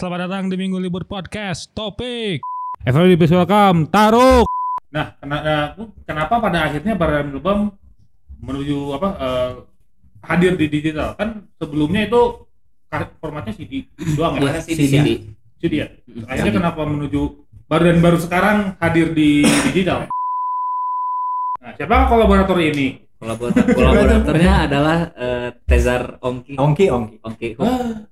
selamat datang di Minggu Libur Podcast. Topik Everybody please welcome Taruk. Nah, kena- nah, kenapa pada akhirnya Baradam Lebam menuju apa eh, hadir di digital? Kan sebelumnya itu formatnya CD doang ya? Mana CD ya? CD ya. Akhirnya kenapa menuju baru dan baru sekarang hadir di digital? Nah, siapa kolaborator ini? Kolaborator kolaboratornya adalah eh, Tezar Ongki. Ongki ongki Ongki.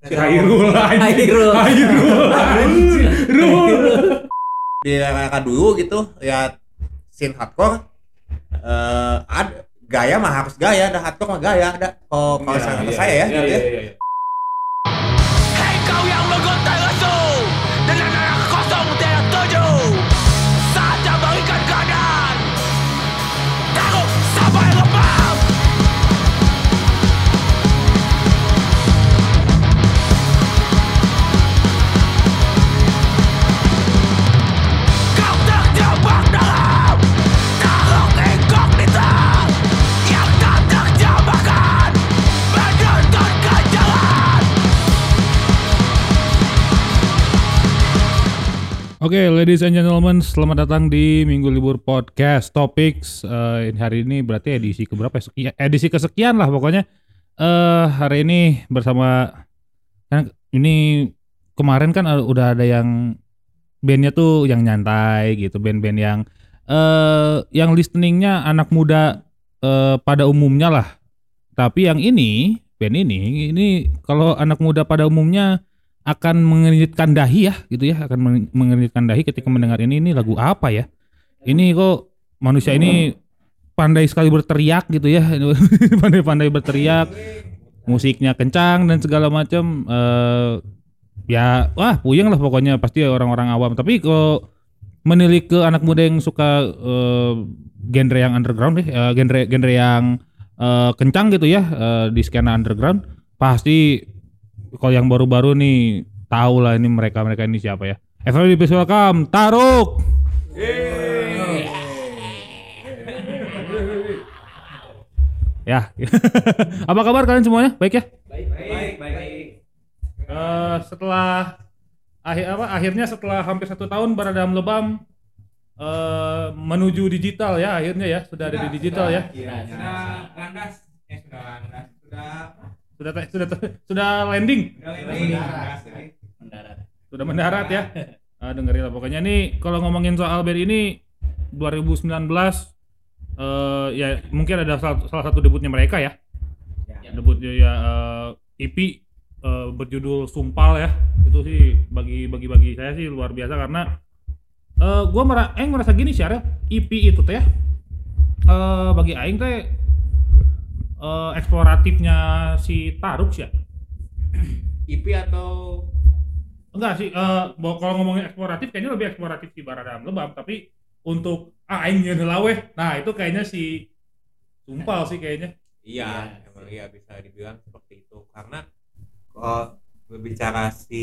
Si Hairul. Hairul. Hairul di era dulu gitu ya scene hardcore eh ada gaya mah harus gaya ada hardcore mah gaya ada oh kalau saya kata saya ya Iya, gitu iya, ya. iya, iya. Oke, ladies and gentlemen, selamat datang di Minggu Libur Podcast Topics. Eh, ini hari ini berarti edisi keberapa? ya? Sekian, edisi kesekian lah pokoknya. Eh hari ini bersama kan ini kemarin kan ada- udah ada yang bandnya tuh yang nyantai gitu, band-band yang eh yang listeningnya anak muda eh, pada umumnya lah. Tapi yang ini band ini ini kalau anak muda pada umumnya akan mengeritkan dahi ya gitu ya. Akan menge- mengeritkan dahi ketika mendengar ini ini lagu apa ya? Ini kok manusia ini pandai sekali berteriak gitu ya. Pandai-pandai berteriak. Musiknya kencang dan segala macam eh ya wah puyeng lah pokoknya. Pasti orang-orang awam. Tapi kok menilik ke anak muda yang suka eh, genre yang underground deh eh, genre genre yang eh, kencang gitu ya eh, di skena underground pasti kalau yang baru-baru nih tahu lah ini mereka mereka ini siapa ya. Everybody please welcome Taruk. Ya, apa kabar kalian semuanya? Baik ya? baik baik Eh, setelah akhir apa? Akhirnya setelah hampir satu tahun Baradam Lebam eh, menuju digital ya akhirnya ya sudah ada di digital ya. sudah landas eh sudah landas sudah Sudah sudah sudah landing. Mendarat. sudah mendarat ya. Ah, dengerin lah pokoknya nih kalau ngomongin soal band ini 2019 eh ya mungkin ada salah, salah satu debutnya mereka ya. Ya. Debutnya ya eh, EP eh, berjudul Sumpal ya. Itu sih bagi bagi bagi saya sih luar biasa karena eh gua mera aing merasa gini sih Arel, EP itu teh ya. Eh bagi aing teh eh eksploratifnya si Taruk sih ya. IP atau Enggak sih, eh bo- kalau ngomongin eksploratif kayaknya lebih eksploratif si Baradam Lebam, tapi untuk ah aing weh. Nah, itu kayaknya si Sumpal sih kayaknya. iya emang iya bisa dibilang seperti itu karena kalau berbicara si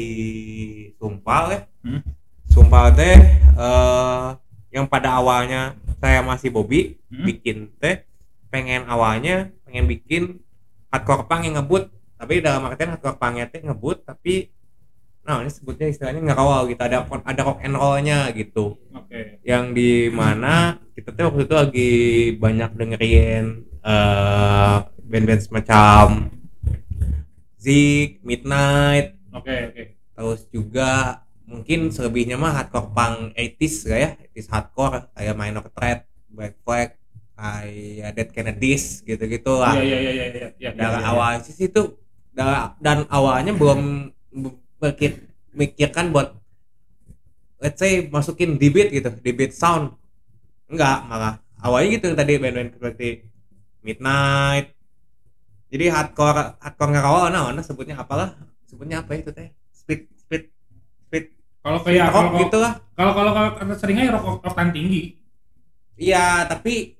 sumpal ya Hmm. sumpal teh eh yang pada awalnya saya masih Bobby Hmm. bikin teh pengen awalnya pengen bikin hardcore punk yang ngebut tapi dalam artian hardcore punknya teh ngebut tapi nah ini sebutnya istilahnya ngerawal gitu ada ada rock and rollnya gitu Oke. yang di mana kita tuh waktu itu lagi banyak dengerin eh band-band semacam Zik, Midnight, Oke, oke. terus juga mungkin selebihnya mah hardcore punk 80s gak ya 80s hardcore kayak Minor Threat, Black Flag, kayak Dead Kennedys gitu-gitu lah. Iya, iya, iya, iya, iya, iya. dari iya, awal sih itu da- dan awalnya belum berkit mikirkan buat let's say masukin di beat gitu di beat sound. Enggak malah awalnya gitu yang tadi band-band seperti Midnight. Jadi hardcore hardcore ngerawal nah mana sebutnya apalah sebutnya apa itu teh? Speed speed speed Kalau kayak rock kalau gitu lah. kalau kalau kalau seringnya rock oktan tinggi. iya tapi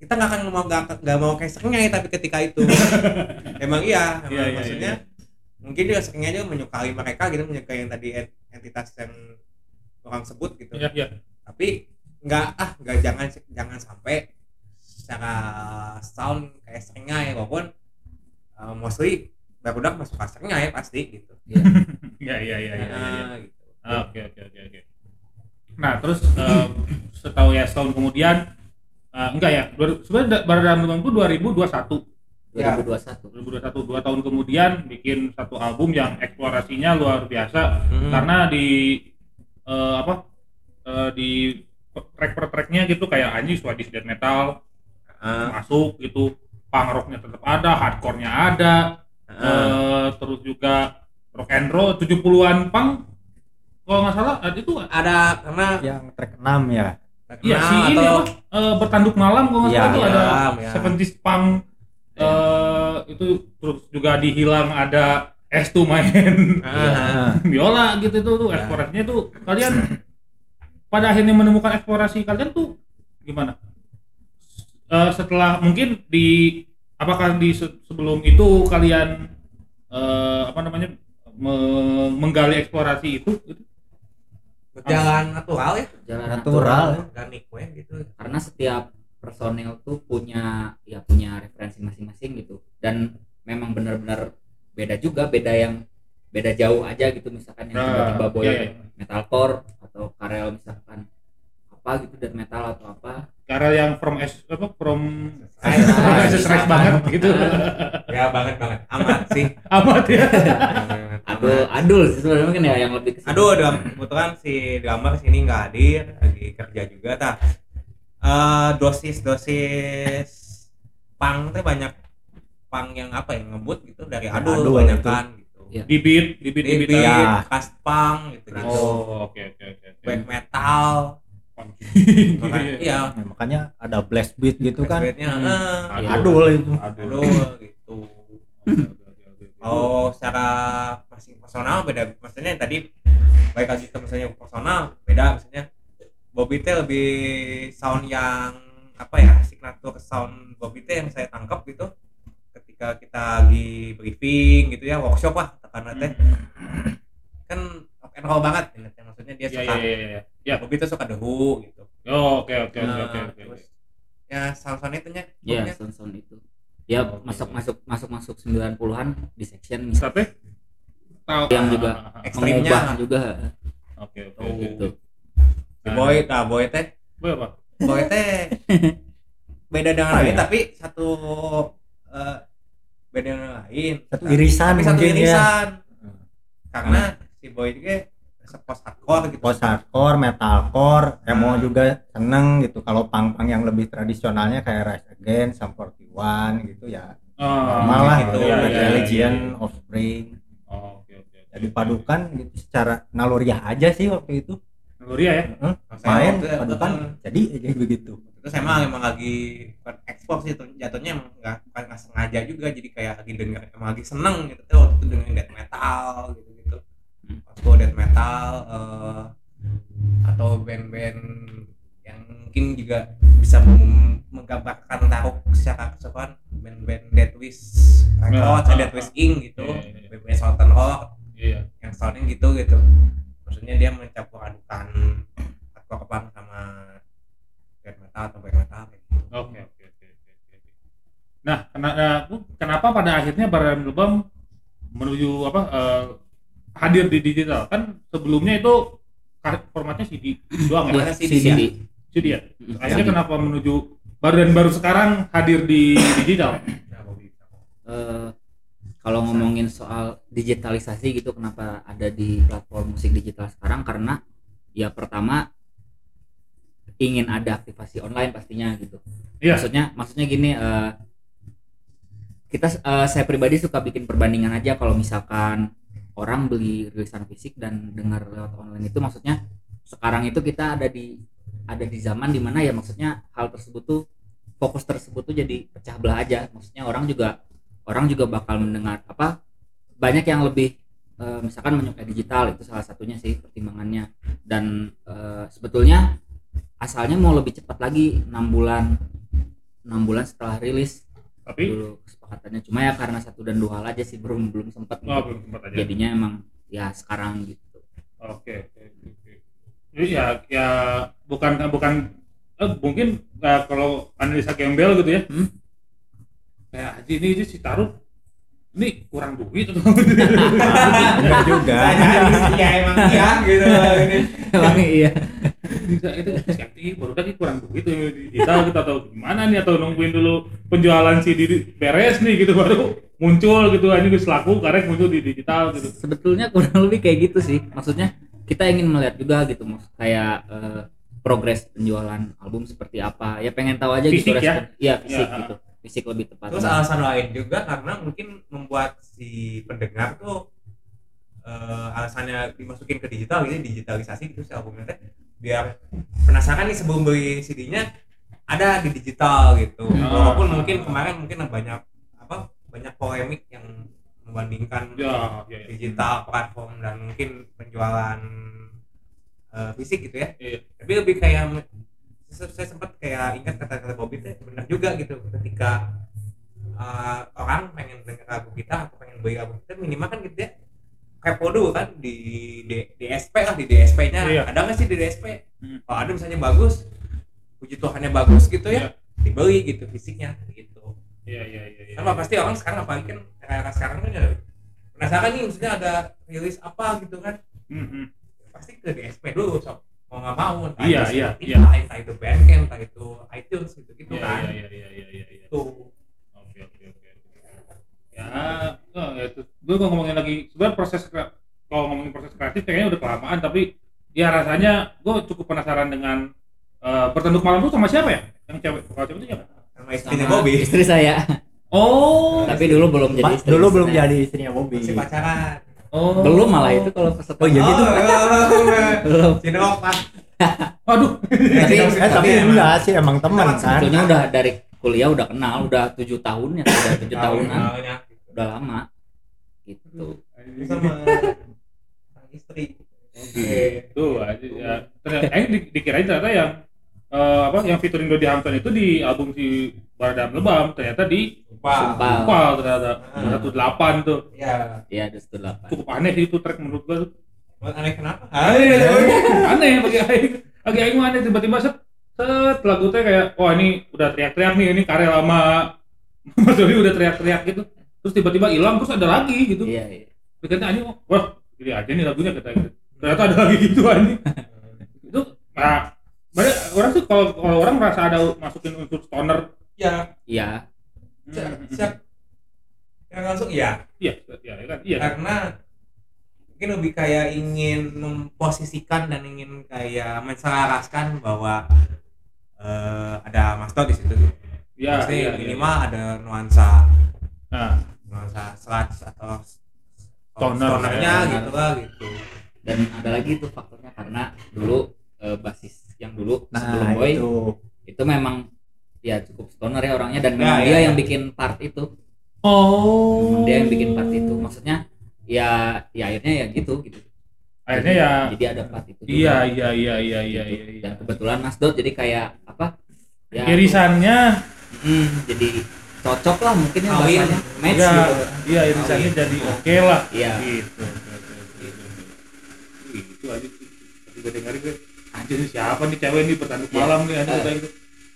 kita nggak akan mau nggak mau kayak seringnya tapi ketika itu emang iya, emang Iya, iya, maksudnya mungkin juga seringnya aja menyukai mereka gitu menyukai yang tadi ent- entitas yang orang sebut gitu Iya, iya. tapi nggak ah nggak jangan jangan sampai secara sound kayak seringnya ya walaupun uh, mostly barudak masuk pasarnya ya pasti gitu Iya iya iya iya. iya. Nah, gitu. Oke oke oke oke. Nah terus eh, setahu ya setahun kemudian eh, enggak ya dua- sebenarnya baru dalam itu 2021 Ya. 2021 2021 dua tahun kemudian bikin satu album yang eksplorasinya luar biasa Hmm. karena di eh, apa eh, di track per tracknya gitu kayak anjing Swedish death metal Ah, masuk gitu punk rocknya tetap ada hardcore-nya ada ah. eh, terus juga rock and roll 70-an punk kalau nggak salah itu ada karena yang track 6 ya Iya terkenal si ini atau apa eh, bertanduk malam kalau nggak Iya, salah itu ada iya, iya. 70s punk eh, itu terus juga dihilang ada S2 main Ah, biola gitu tuh tuh Ya. eksplorasinya tuh kalian pada akhirnya menemukan eksplorasi kalian tuh gimana? Eh, setelah mungkin di apakah di se- sebelum itu kalian eh, apa namanya me- menggali eksplorasi itu? gitu? Berjalan natural ya. Jalan Natural. organik we gitu. Karena setiap personil tuh punya ya punya referensi masing-masing gitu. Dan memang benar-benar beda juga beda yang beda jauh aja gitu. Misalkan yang Nah, tiba-tiba boy iya, iya. metalcore atau Karel misalkan apa gitu death metal atau apa. Karena yang from S apa from Saya- from saya- SS banget gitu. ya banget banget. Amat sih. Amat ya. adul adul sih sebenarnya mungkin ya yang lebih ke situ. aduh dalam kebetulan si drummer sini nggak hadir lagi kerja juga tah Eh, dosis dosis pang teh banyak pang yang apa ya ngebut gitu dari adul, Adul banyak itu. kan gitu Iya. Beat, di di beat. beat, Ya. fast punk gitu gitu Oh, oke oke oke. oke. black metal makanya iya Ya, makanya ada blast beat gitu kan beatnya Hmm. eh, Iya. adul itu Aduh. adul gitu oh secara masing personal beda maksudnya yang tadi baik lagi ke misalnya personal beda maksudnya Bobby teh lebih sound yang apa ya signature sound Bobby teh yang saya tangkap gitu ketika kita lagi briefing gitu ya workshop lah karena teh kan rock and roll banget gitu. maksudnya dia Iya suka iya iya iya. Ya. Bobby tuh suka The Who gitu Oh, oke oke oke Nah, oke oke. terus ya sound-sound itu nya ya pokoknya. sound sound itu ya masuk masuk masuk masuk 90-an di section. Misal Tapi tahu Yang juga ekstrimnya mengubah juga. Oke oke gitu. si boy nah boy teh. Boy apa? boy teh beda dengan lain ya? tapi satu eh, beda dengan lain satu irisan tapi satu ya. irisan. Karena si boy juga post hardcore gitu post hardcore metalcore emo Nah. juga seneng gitu kalau pang-pang yang lebih tradisionalnya kayak Rise Against, Sum 41 gitu ya Oh, normal lah gitu. Iya, iya, Religion, iya. Offspring Oh, oke oke. ya dipadukan gitu secara naluriah aja sih waktu itu Luria ya. Saya main padukan jadi aja begitu terus emang emang lagi ekspor sih tuh jatuhnya emang nggak bukan nggak sengaja juga jadi kayak lagi denger emang lagi seneng gitu tuh dengerin death metal gitu Hmm. waktu death metal eh, atau band-band yang mungkin juga bisa menggambarkan taruh secara keseluruhan band-band Dead Wish Records, Nah, Dead Wish Inc gitu Iya, iya, iya. band-band Southern Rock Iya. yang soundnya gitu gitu maksudnya dia mencampur adukan hardcore punk sama death metal atau black metal kayak gitu. Oke oke oke oke. Nah, kenapa, kenapa pada akhirnya Badan Lubang menuju apa eh, hadir di digital? Kan sebelumnya itu formatnya CD doang ya? Formatnya CD, CD. ya? CD ya. Akhirnya kenapa menuju baru dan baru sekarang hadir di digital? Eh, kalau ngomongin soal digitalisasi gitu kenapa ada di platform musik digital sekarang karena ya pertama ingin ada aktivasi online pastinya gitu Iya. maksudnya maksudnya gini eh, kita eh, saya pribadi suka bikin perbandingan aja kalau misalkan orang beli rilisan fisik dan dengar lewat online itu maksudnya sekarang itu kita ada di ada di zaman di mana ya maksudnya hal tersebut tuh fokus tersebut tuh jadi pecah belah aja. Maksudnya orang juga orang juga bakal mendengar apa banyak yang lebih eh, misalkan menyukai digital itu salah satunya sih pertimbangannya. Dan eh, sebetulnya asalnya mau lebih cepat lagi enam bulan enam bulan setelah rilis. Tapi dulu kesepakatannya cuma ya karena satu dan dua hal aja sih belum belum sempat oh, belum sempat aja. jadinya emang ya sekarang gitu Oke oke oke. Jadi ya ya bukan bukan eh, mungkin eh, kalau analisa gembel gitu ya. Hmm? Kayak Haji ini aja si taruh ini kurang duit atau enggak juga ya emang iya gitu ini Emang iya. Bisa itu skeptis baru tadi kurang duit tuh digital kita tahu gimana nih atau nungguin dulu penjualan CD beres nih gitu baru muncul gitu aja gue selaku karek muncul di digital gitu Sebetulnya kurang lebih kayak gitu sih. Maksudnya kita ingin melihat juga gitu Mas. Kayak eh, progres penjualan album seperti apa. Ya pengen tahu aja gitu Fisik ya? respon. Iya, fisik Ya. gitu. Fisik lebih tepat. terus alasan lain juga karena mungkin membuat si pendengar tuh eh, alasannya dimasukin ke digital ini digitalisasi gitu si albumnya teh biar penasaran nih sebelum beli CD-nya ada di digital gitu Hmm. walaupun mungkin kemarin mungkin banyak apa banyak polemik yang membandingkan ya ya, ya. digital platform dan mungkin penjualan eh, fisik gitu ya Iya. tapi lebih kayak saya, sempat kayak ingat kata-kata Bobby teh benar juga gitu ketika eh, orang pengen dengar lagu kita atau pengen beli lagu kita minimal kan gitu ya kepo dulu kan di, di DSP lah di DSP nya Iya. ada nggak sih di DSP Hmm. kalau ada misalnya bagus puji Tuhannya bagus gitu Iya. ya dibeli gitu fisiknya gitu Iya iya iya. iya. kan pasti orang sekarang apalagi kan era sekarang kan ya penasaran nih maksudnya ada rilis apa gitu kan Hmm, hmm. pasti ke DSP dulu sob mau nggak mau entah Iya, itu iya, Spotify, entah itu Bandcamp entah itu iTunes gitu gitu Iya kan iya iya iya iya iya. tuh Oke oke oke. Ya, oh, ya itu. Gue mau ngomongin lagi sebenarnya proses kalau ngomongin proses kreatif kayaknya udah kelamaan tapi ya rasanya gue cukup penasaran dengan eh, bertanduk malam tuh sama siapa ya? Yang cewek, kalau cewek itu siapa? sama istrinya Sama Bobby Istri saya. Oh, Tapi dulu belum jadi istri. dulu belum jadi istrinya Bobby masih pacaran oh. Belum malah itu kalau peserta. Oh, iya gitu. Belum. Cinok pak Waduh. Tapi eh tapi enggak sih emang teman kan sebetulnya udah dari kuliah udah kenal, udah tujuh tahun ya, udah tujuh tahunan, tahunnya udah lama. Gitu. sama sang istri Gitu aja ya. Ternyata eh di, dikirain ternyata yang eh, apa yang featuring Dodi Hampton itu di album si Baradam Lebam ternyata di. Sumpah. Kupal ternyata Ah. satu delapan tuh ya Iya, ada delapan. cukup aneh sih itu track menurut gua tuh. buat aneh kenapa aneh bagi Aing bagi Aing aneh tiba-tiba set set lagu teh kayak wah ini udah teriak-teriak nih ini karya lama Mas Dodi udah teriak-teriak gitu terus tiba-tiba hilang terus ada lagi gitu Iya, iya. Pikirnya anjing wah ini aja nih lagunya kata gitu ternyata ada lagi gitu anjing itu nah banyak orang tuh kalau kalau orang merasa ada masukin unsur stoner ya Iya. siap siap yang langsung ya iya iya iya kan iya karena mungkin lebih kayak ingin memposisikan dan ingin kayak menselaraskan bahwa eh, ada Mas Todd di situ gitu. iya Pasti iya, iya. minimal ada nuansa nah nuansa sludge atau Stoner, stonernya ya. gitu lah gitu. Dan ada lagi tuh faktornya karena dulu eh, basis yang dulu sebelum nah Boy itu itu memang ya cukup stoner ya orangnya dan Ya, memang ya, dia ya. yang bikin part itu. oh Memang dia yang bikin part itu. Maksudnya ya ya akhirnya ya gitu gitu. akhirnya ya Jadi ada part itu. juga. iya iya iya iya iya Gitu. iya, iya. Dan kebetulan Mas Dot jadi kayak apa? Ya, irisannya hmm, jadi cocok lah mungkin ya bahasanya match Iya, gitu. iya irisannya jadi oke lah. Iya. Gitu. Wih, itu aja sih. Tapi gue dengerin gue, anjir ini siapa nih cewek nih bertanduk Iya. malam nih anjir Eh. kayak gitu.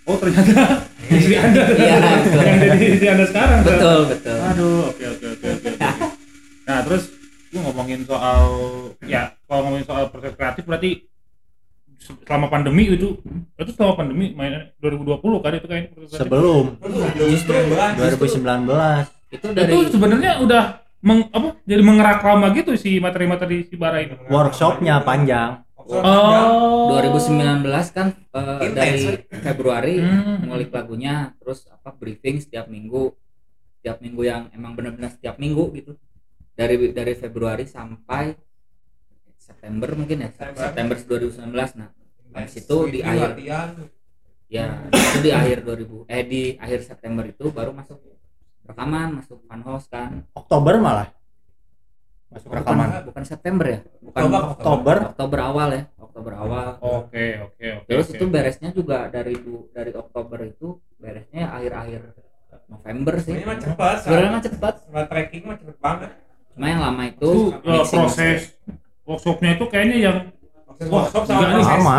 Oh ternyata istri anda Iya, betul. yang jadi istri anda sekarang. Betul, betul. Aduh, oke oke oke oke. Nah terus gue ngomongin soal ya kalau ngomongin soal proses kreatif berarti selama pandemi itu itu selama pandemi mainnya 2020 kan itu kreatif. sebelum Justru 2019 Itu dari itu sebenarnya udah meng, apa jadi mengerak lama gitu si materi-materi si bara ini. workshopnya panjang Oh. 2019 kan Intens, dari Februari Hmm. ngulik lagunya terus apa briefing setiap minggu setiap minggu yang emang benar-benar setiap minggu gitu dari dari Februari sampai September mungkin ya September 2019 nah habis itu di akhir ya itu di akhir 2000 eh di akhir September itu baru masuk rekaman masuk fan house kan Oktober malah masuk bukan, rekaman bukan September ya bukan Oktober Oktober awal ya Oktober awal Oke, oke, oke. Terus oke. itu beresnya juga dari dari Oktober itu beresnya akhir-akhir November sih. Ini mah cepat. Sebenarnya mah cepet. Setelah tracking mah cepet banget. Cuma yang lama itu itu uh, proses workshopnya itu kayaknya yang Wah, workshop sama proses Sama.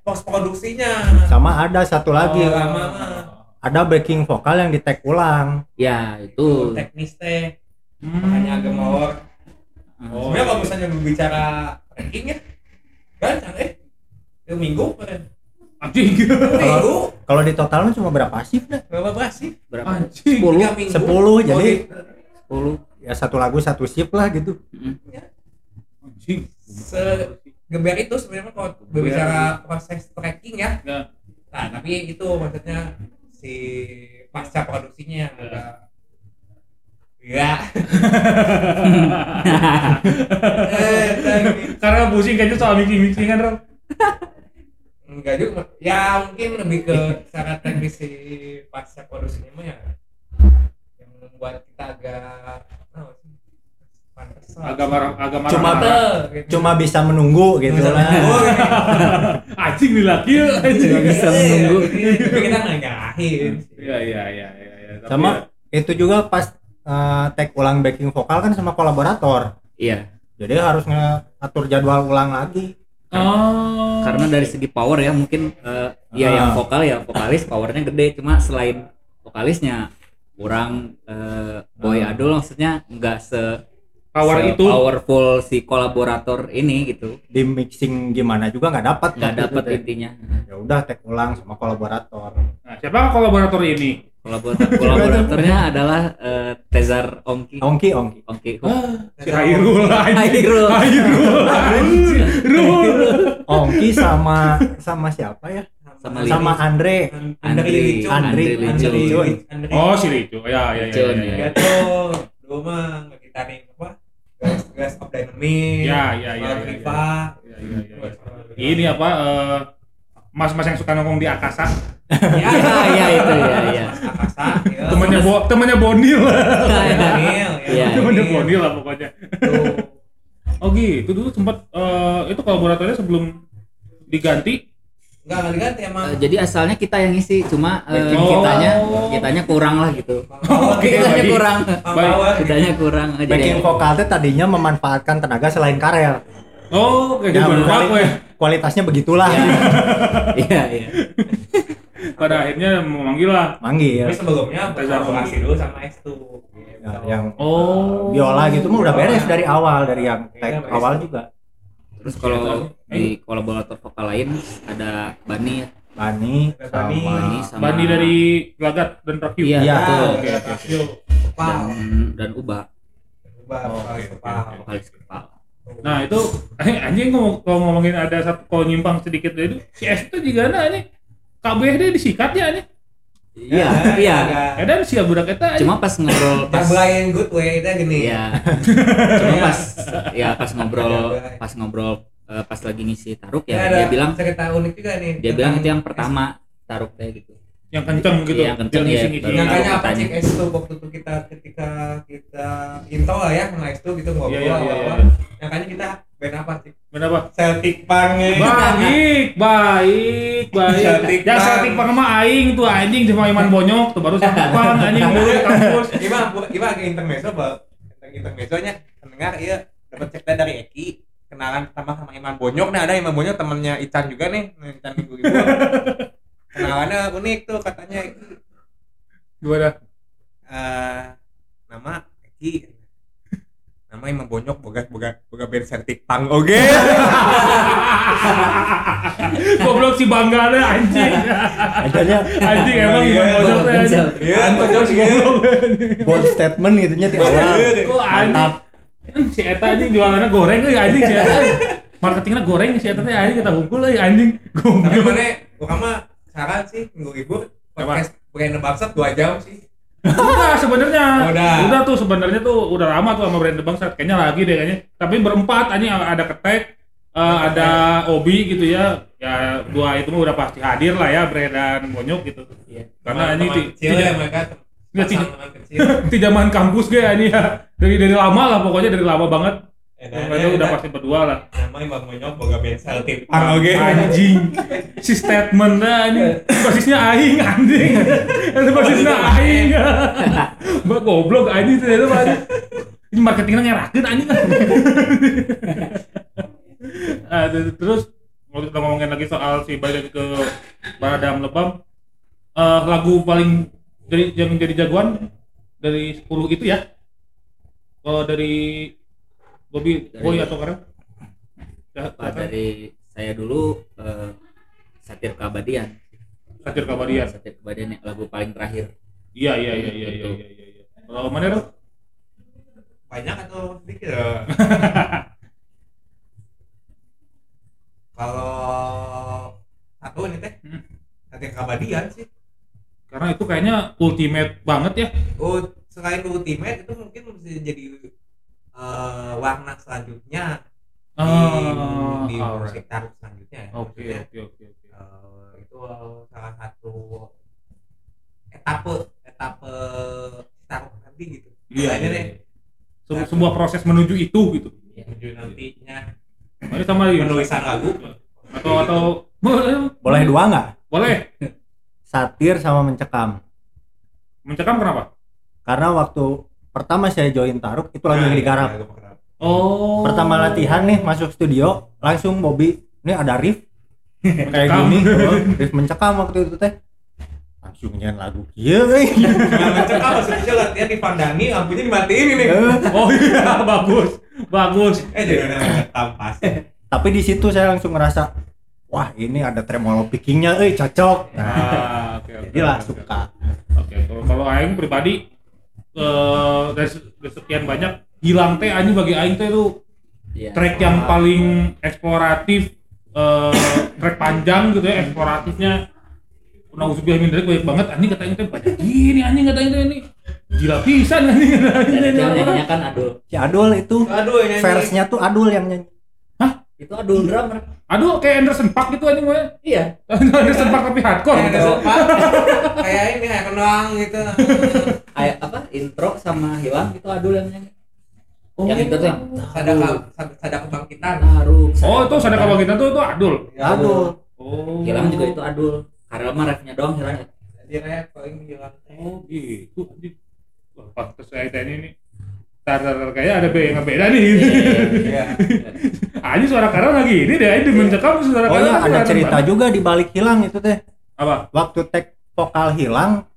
pos- produksinya. sama ada satu lagi Oh, lama mah. ada backing vokal yang di tag ulang ya itu teknis teh Hmm. makanya agak mawar Oh. sebenarnya kalau misalnya berbicara ranking ya kan eh itu minggu kemarin Anjing. minggu kalau di total cuma berapa shift dah berapa sih berapa Anjing. sepuluh minggu. Sepuluh, jadi- gitu. sepuluh ya satu lagu satu shift lah gitu. Segeber itu sebenarnya kalau berbicara proses tracking ya Ya. nah tapi itu maksudnya si pasca produksinya yang agak ya Karena pusing kayaknya soal mixingan Ron. enggak juga ya mungkin lebih ke cara teknis si pasca produksinya mah ya yang membuat kita agak marah, agak marah. Cuma- Betul, gitu. cuma bisa menunggu gitu lah gitu. anjing nih laki ya. Anjing. Nggak bisa menunggu. Iya, tapi kita nggak nyalahin Iya iya iya iya iya. Tapi sama ya, itu juga pas eh, tag ulang backing vokal kan sama kolaborator iya jadi harus ngatur jadwal ulang lagi Oh. karena dari segi power ya mungkin eh, ya Ah. yang vokal ya vokalis powernya gede cuma selain vokalisnya kurang eh, boy Ah. adul maksudnya nggak se power itu powerful si kolaborator ini gitu di mixing gimana juga nggak dapat nggak waktu itu dapat intinya ya udah tag ulang sama kolaborator Nah, siapa kolaborator ini? kolaborator kolaboratornya adalah eh, Tezar Ongki ongki ongki Ongki Si Hairul. Hairul. Hairul. ongki sama sama siapa ya Sama sama Andre Andri, Andri Andri. Licun. Oh, si Rico. Ya ya ya. Ya, ya. ya. Gitu. Dulu mah ngegitarin apa? Gas of dynamite. Ya, ya, ya, ya, Riva. Ya, ya, ya, ya. Ini apa eh, mas-mas yang suka nongkrong di Akasa ya ya itu ya ya Akasa. ya. temannya bo temannya Bonil Daniel, temannya Daniel. Bonil lah pokoknya Tuh. oh gitu dulu sempat eh, itu kolaboratornya sebelum diganti Enggak enggak diganti emang. Eh, jadi asalnya kita yang ngisi cuma eh, Oh. kitanya kitanya kurang lah gitu. Oke, kitanya baik. kurang. Baik. kitanya kurang. Aja backing vokal teh tadinya memanfaatkan tenaga selain Karel. Oh kayak ya, gitu kuali- ya. kualitasnya begitulah. Iya. Iya pada akhirnya memanggil lah. Manggil. Tapi sebelumnya berkolaborasi dulu sama. S2. Gitu. Ya, yang oh. biola gitu mah udah beres dari awal dari yang tag Iya, beres. awal juga terus kalau di kolaborator vokal lain ada Bani Bani sama Bani. Bani sama Bandi dari Gelagat dan Rakyu Iya, Iya. betul. Oke, oke, oke. Kepal. dan dan Uba Ubah Oh, kepal. oke, vokalis kepal Nah itu anjing ngomong, kalau ngomongin ada satu kalau nyimpang sedikit itu si S itu juga ada ini KBD disikatnya ini. Iya iya Ya dan si budak eta cuma pas ngobrol pas Jabrain good way itu gini. Iya. Cuma pas ya pas ngobrol pas ngobrol eh, pas lagi ngisi taruk Ya, ya ada dia bilang cerita unik juga nih. dia bilang itu yang pertama taruk kayak gitu. yang kenceng gitu. Iya, yang kenceng, Yang iya. ngisi-ngisi. Baru Nyangkanya tahu apa katanya. sih S2 waktu itu kita ketika kita intro lah ya sama S2 gitu ngobrol Iya iya iya. awal-awal. iya. Nyangkanya kita band apa sih? Kenapa? Celtic Punk ya. Baik, baik, baik. Celtic Punk. Celtic Punk mah aing tuh anjing cuma Iman Bonyok tuh baru Celtic Punk anjing dulu kampus. Ke intermezzo bal? Tentang intermezzonya pendengar iya dapat cerita dari Eki kenalan pertama sama Iman Bonyok nih ada Iman Bonyok temannya Ican juga nih Ican minggu ibu kenalannya unik tuh katanya Eki Gimana? eh nama Eki nama Iman Bonyok boga boga boga band Celtic Punk oke Goblok si bangga deh anjing. adanya Anjing emang Iya, Iman Bonyok teh anjing. iya Bonyok sih bold statement gitu nya di awal Kok anjing? Si Eta anjing jualannya goreng euy anjing si Eta. Marketingnya goreng si Eta teh anjing kita hukum euy anjing. tapi Goblok. mana Ukama saran sih minggu ibu podcast brand bangsat dua jam sih Udah sebenarnya. Udah. tuh sebenarnya tuh udah lama tuh sama brand bangsat. Kayaknya lagi deh kayaknya. Tapi berempat anjing ada ketek eh, ada Obi gitu ya. Ya dua itu mah udah pasti hadir lah ya Bre dan Bonyok gitu. Iya. Karena ini Teman ti- kecil tidak- ya mereka Nggak, tidak- zaman kampus gue ini ya. Dari dari lama lah pokoknya dari lama banget. Edan, Itu udah pasti berdua lah. nama Imam Monyok boga band Celtic Punk oke Anjing. Si statement dah anjing. Basisnya aing anjing. Itu basisnya aing. Mbak goblok anjing itu itu anjing. Ini marketingnya ngerakeun anjing. Ah, terus- kalau kita ngomongin lagi soal si balik ke Baradam Lebam eh, lagu paling dari yang jadi jagoan dari 10 itu ya. Kalau dari Bobby Dari- Boy atau Karen? Ya, Pak, dari saya dulu eh, satir keabadian Satir Kabadian. satir keabadian yang lagu paling terakhir Iya iya iya iya iya iya iya. iya. Kalau mana Ro? banyak atau sedikit ya? kalau satu ini teh Hmm. Satya Kabadian sih Karena itu kayaknya ultimate banget ya. oh selain ultimate itu mungkin bisa jadi eh, warna selanjutnya di, Ah, di musik taruh selanjutnya ya. Oke oke oke oke. eh, itu salah satu etape etape taruh nanti gitu Iya Ini iya. iya. Se- sebuah proses menuju itu gitu. menuju nantinya Ini sama ya. penulisan lagu Atau atau boleh Boleh dua nggak? boleh. Satir sama mencekam. Mencekam kenapa? Karena waktu pertama saya join Taruk itu lagi Nah, digarap. iya, iya, Oh. Pertama latihan nih masuk studio, langsung Bobby, ini ada riff kayak Mencekam. gini, oh, riff mencekam waktu itu teh. Langsung nyanyi lagu kieu euy. Yang mencekam maksudnya latihan di Pandani lampunya dimatiin ini Oh iya, bagus. Bagus. eh jangan ada tampas Tapi di situ saya langsung ngerasa wah ini ada tremolo pickingnya, eh cocok. Nah, Ah, oke oke. jadilah oke, oke. suka. Oke, kalau kalau aing pribadi eh dari se- dari sekian banyak hilang teh anjing bagi aing teh itu Iya. track yang paling eksploratif eh track panjang gitu ya eksploratifnya Nah, usubiah min dari banyak banget anjing kata aing teh banyak gini anjing kata aing teh ini gila pisan anjing kata ini. kan adul Si Adul itu aduh ini verse-nya tuh Adul yang nyanyi. Itu adul drummer Aduh kayak Anderson Park gitu anjing gue. iya Anderson Park tapi hardcore kayak gitu. sempat kayak ini kayak kenang gitu kayak apa intro sama hilang itu adul yang nyanyi yang itu tuh yang sadaka sadaka kebangkitan taruh Oh, itu sadar kalau kita tuh itu Adul. Adul. Oh. hilang juga itu adul karena mah refnya doang hilang ya di rap paling hilang Oh gitu. Wah, pantes saya tanya ini. Tar, tar, tar, kayak ada yang beda nih. iya Anjing suara Karel lagi ini deh, ini mencekam suara Oh Karel iya, ada cerita juga di balik hilang itu teh. Apa? Waktu tag vokal hilang,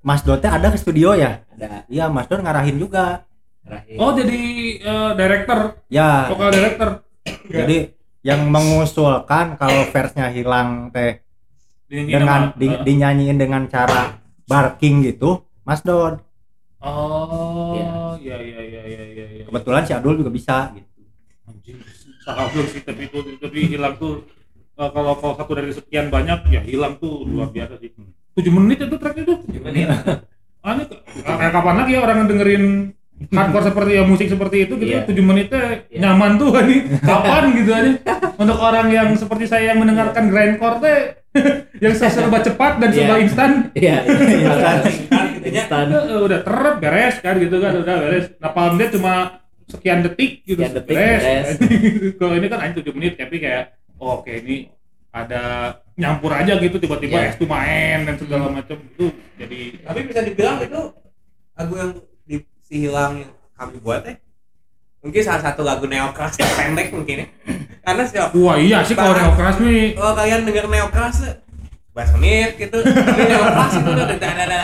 Mas Dote ada ke studio ya? ada Iya, Mas Dot ngarahin juga. terakhir Oh jadi eh, director, Ya, vokal director. jadi yang mengusulkan kalau verse-nya hilang teh Dinyanyiin dengan di- eh, dinyanyiin dengan cara barking gitu, Mas Dot. Oh, Iya. iya iya Kebetulan si Adul juga bisa gitu. Anjing, salah dulu sih tapi itu tapi hilang tuh eh, kalau kalau satu dari sekian banyak ya hilang tuh luar biasa sih. 7 menit itu track itu. gimana Aneh kayak kapan lagi ya orang dengerin hardcore seperti ya musik seperti itu gitu Iya. 7 menitnya Iya. nyaman tuh nih kapan gitu aja untuk orang yang seperti saya yang mendengarkan grindcore teh yang serba cepat dan serba Iya. instan iya Iya kan? instan eh, udah teret beres kan gitu kan udah beres napalm dia cuma sekian detik gitu Sekian detik, beres. kalau ini kan hanya 7 menit tapi kayak oh, oke ini ada nyampur aja gitu tiba-tiba Iya. es tuh main dan segala macam itu jadi tapi bisa dibilang itu lagu yang di si hilang yang kami buat eh mungkin salah satu lagu neokras terpendek mungkin ya. Karena setiap wah iya sih kalau neokras nih. Kalau kalian denger neokras eh, bahas menit gitu. Ini neokras itu udah dadada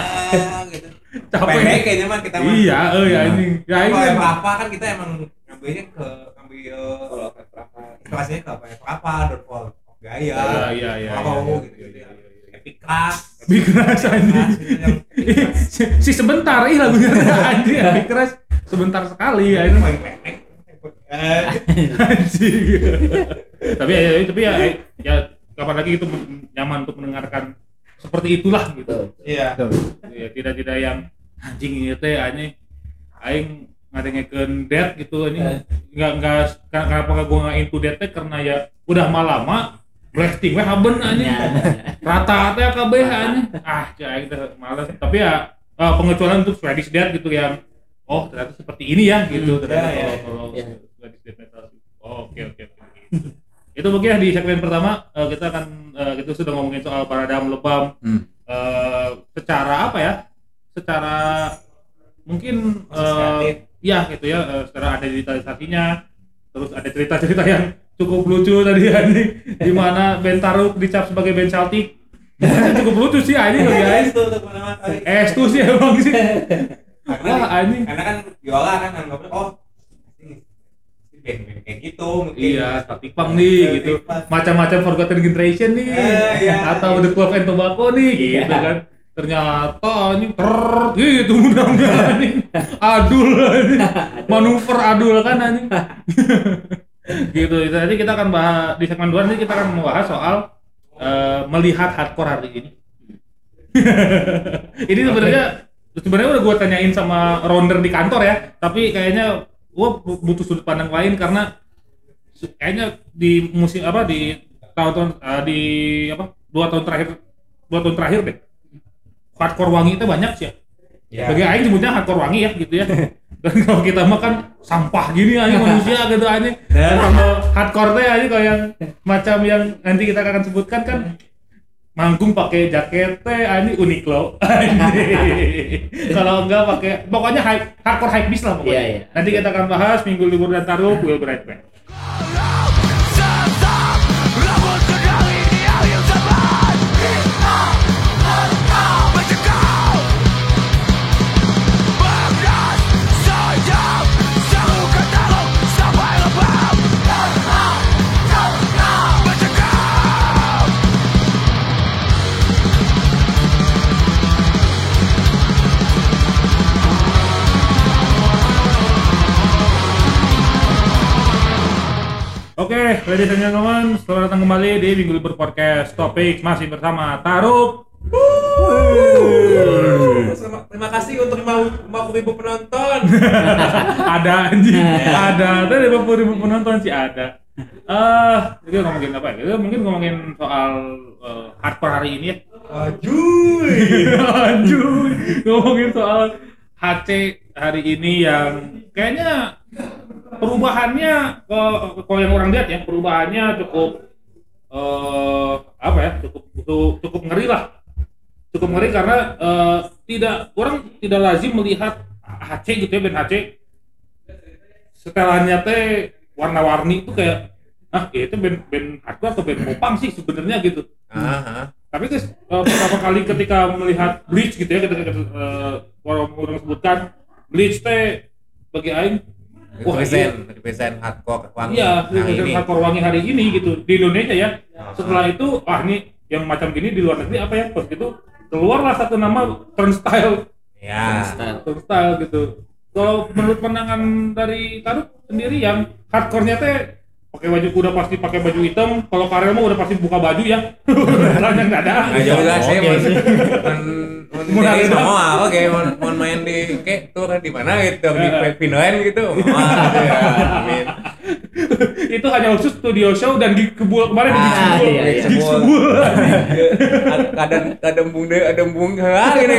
gitu Capek. pendek kayaknya mah kita mah iya eh ya ini ya ini kalau kan. apa kan kita emang ngambilnya ke ngambil inspirasinya ke apa apa Downfall of Gaia iya iya iya Wow, iya, gitu, iya, gitu iya, ya. iya, iya. Epic Crash. Anjing. Gitu yang si, sebentar ih lagunya. Anjing Crash sebentar sekali ya ini. Paling pendek. Anjing. Tapi ya, ya tapi ya ya kapan lagi itu nyaman untuk mendengarkan seperti itulah gitu. Iya. Ya tidak tidak yang anjing ini teh anjing aing ngadengekeun dead gitu ini nggak nggak kan- kenapa gue nggak into dead teh? Karena ya udah malama blasting weh haben anjing. Rata teh kabeh anjing. Ah cai aing teh males. Tapi ya eh, pengecualian untuk Swedish Death gitu yang oh ternyata seperti ini ya gitu. Hmm, ternyata ya, ya, kalau kalau. Swedish Death metal. Oh, oke oke oke. Itu mungkin ya di segmen pertama eh, kita akan eh, kita sudah ngomongin soal paradam lebam Hmm. Eh, secara apa ya secara mungkin eh, Kreatif. ya gitu ya eh, secara ada digitalisasinya terus ada cerita-cerita yang cukup lucu tadi ya nih di mana Bentaru dicap sebagai band Celtic cukup lucu sih anjing tuh tuh ke mana-mana kali. Es tuh sih emang sih. karena Wah, anjing. karena kan viola kan anggapnya oh ini ini band-band kayak gitu mungkin Iya, static punk nih gitu. Macam-macam Forgotten Generation nih. Eh, iya. Atau The Clove and Tobacco nih gitu kan. Ternyata anjing ter gitu mudah-mudahan anjing. Adul anjing. Manuver adul kan anjing. gitu. Nanti kita akan bahas di segmen 2 nanti kita akan membahas soal eh, melihat hardcore hari ini. ini sebenarnya sebenarnya udah gue tanyain sama rounder di kantor ya, tapi kayaknya gue butuh sudut pandang lain karena kayaknya di musim apa di tahun-tahun eh, di apa dua tahun terakhir dua tahun terakhir deh hardcore wangi itu banyak sih ya. ya. Bagi Aing sebutnya hardcore wangi ya gitu ya. Dan kalau kita mah kan sampah gini aja manusia gitu aja. Dan kalau hardcore teh aja kalau yang macam yang nanti kita akan sebutkan kan manggung pakai jaket teh ini Uniqlo. Anjing. kalau enggak pakai pokoknya hype, hardcore hype bis lah pokoknya. Iya, iya. Nanti kita akan bahas minggu libur dan taruh will be right back. Oke, ladies and gentlemen, selamat datang kembali di Minggu Libur Podcast Topik masih bersama Taruk. Terima, kasih untuk 50 ribu penonton. ada anjing, ada. Ada 50 ribu penonton sih ada. Eh, kita ngomongin apa ya? Kita mungkin ngomongin soal eh, hardcore hari ini ya. Ajuy. Anjir, ngomongin soal HC hari ini yang kayaknya perubahannya kalau yang orang lihat ya perubahannya cukup eh apa ya cukup cukup, cukup ngeri lah. Cukup ngeri karena eh, tidak orang tidak lazim melihat HC gitu ya band HC setelannya teh warna-warni itu kayak ah ya itu band band hardcore atau band popang sih sebenarnya gitu. Aha. tapi guys eh, pertama kali ketika melihat Bleach gitu ya ketika uh, orang orang sebutkan Bleach teh bagi Aing wah iya, Represent, represent hardcore wangi. iya represent ini. hardcore wangi hari ini gitu di Indonesia ya setelah itu ah ini yang macam gini di luar negeri apa ya pas gitu keluarlah satu nama Turnstile Ya. Style. Turnstile gitu kalau menurut pandangan dari Taruk sendiri yang hardcore-nya teh pakai baju udah pasti pakai baju hitam kalau Karel mah udah pasti buka baju ya yang dada Nah, juga sih Oke mau mau nari semua oke mau mau main di kayak tuh di mana gitu di Eh. Finland gitu. Wah, ya, amin. itu hanya khusus studio show dan gig kebul kemarin di Ah, kebul iya, iya. gig kebul Kadang kadang bung deh, ada bung ah, gini.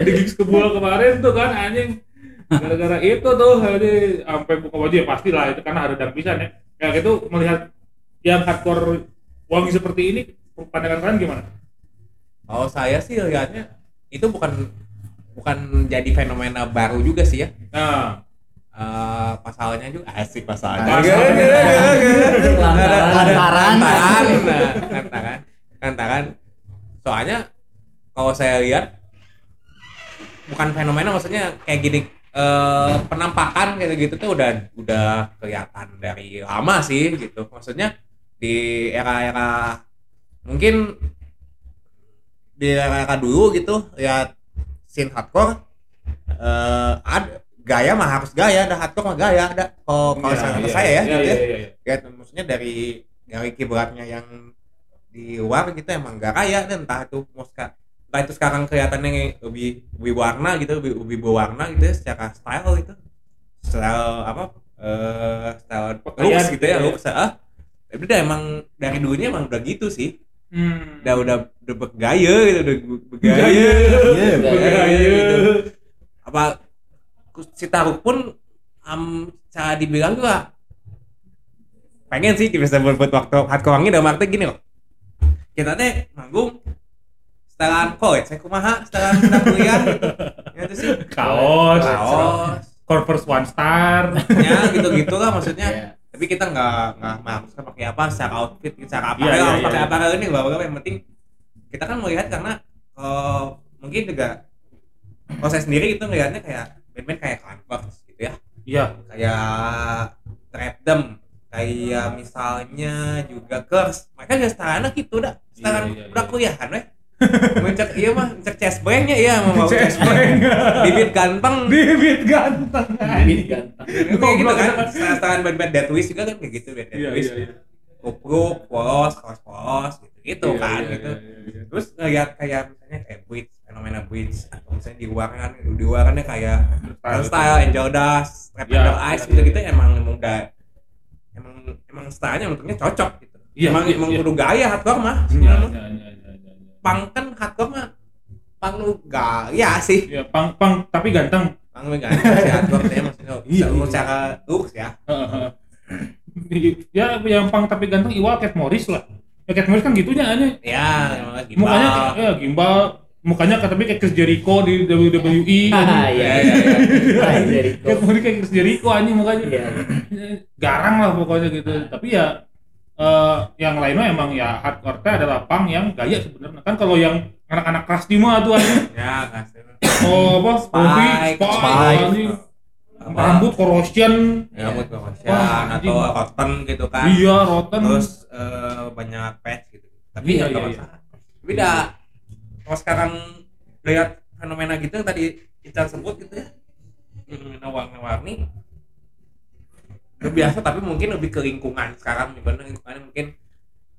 di gig kebul kemarin tuh kan anjing gara-gara itu tuh jadi sampai buka baju ya pasti lah itu karena ada dan pisan ya kayak gitu melihat yang hardcore wangi seperti ini pandangan kalian gimana? Oh saya sih lihatnya itu bukan bukan jadi fenomena baru juga sih ya. Nah, Eh, pasalnya juga asik pasalnya. Pasalnya. Lantaran- lantaran. lantaran, lantaran, lantaran. Soalnya kalau saya lihat bukan fenomena maksudnya kayak gini eh, penampakan kayak gitu tuh udah udah kelihatan dari lama sih gitu. Maksudnya di era-era mungkin di era-era dulu gitu lihat scene hardcore eh ada gaya mah harus gaya ada hardcore mah gaya ada kalau kalau saya, kata saya ya, iya, gitu iya, ya. iya, iya. Ya, maksudnya dari dari kiblatnya yang di luar gitu emang gak kaya dan entah itu mau seka- entah itu sekarang kelihatannya lebih lebih warna gitu lebih, lebih berwarna gitu ya secara style gitu style apa eh style looks gitu ya gitu ya. looks ah tapi udah emang dari dulunya emang udah gitu sih Hmm. udah udah udah bergaya gitu udah bergaya. Iya, Bergaya. gitu. apa si Taruk pun am cara dibilang juga pengen sih bisa buat buat waktu hardcore dalam arti gini loh kita teh manggung setelan college saya kumaha setelan kita kuliah gitu ya itu sih Kaos, kaos Converse One Star. ya gitu gitu lah maksudnya Iya. tapi kita nggak nggak maksudnya pakai apa secara outfit secara apa iya, harus iya, pakai iya. apa ini apa yang penting kita kan melihat karena eh, mungkin juga kalau saya sendiri itu ngelihatnya kayak band-band kayak Converse gitu ya Iya. kayak Trap Them kayak misalnya juga Curse mereka juga setarana gitu dah setarana Iya, iya, udah iya. kuliahan weh mencek iya mah mencek chest banknya iya mau mau chest bank bibit ganteng Bibit ganteng. Ini ganteng. kayak gitu kan setaraan band-band Dead Wish juga kan kayak gitu band Dead Iya, Wish iya, iya. kupruk polos kaos polos gitu gitu Iya, kan iya, gitu iya, iya. terus ngeliat kayak misalnya kayak Bleach fenomena Bleach atau misalnya di luar kan di luar kan kayak Style. style Angel Dust Trap Iya, Under Ice iya, gitu gitu iya. emang emang udah emang emang stylenya menurutnya cocok gitu Iya, emang iya, emang iya. kudu gaya hardcore mah pang kan hardcore mah pang lu gaya sih Iya, pang pang tapi ganteng. pang lu gaya sih hardcore saya maksudnya Iya, iya. looks ya ya yang pang tapi ganteng Iwal Cat Morris lah. Ya Cat Morris kan gitunya aja. ya lagi Mukanya ya gimbal, mukanya kata tapi kayak Chris Jericho di WWE. Ah, iya iya iya. Ah, Jericho. Cat Morris kayak Chris Jericho anjing mukanya. Iya. Garang lah pokoknya gitu. Tapi ya eh, yang lainnya emang ya hardcore teh adalah pang yang gaya sebenarnya. Kan kalau yang anak-anak kelas di mah tuh anjing. ya kasih Oh apa? Bobby, Spike, Spike. Rambut corrosion. ya buat kemasian Wah, atau anjing. cotton gitu kan Iya, rotten. terus eh, banyak patch gitu tapi Iya, ya iya, iya. dah kalau sekarang lihat fenomena gitu yang tadi kita sebut gitu ya fenomena warna-warni biasa tapi mungkin lebih ke lingkungan sekarang dibanding lingkungan mungkin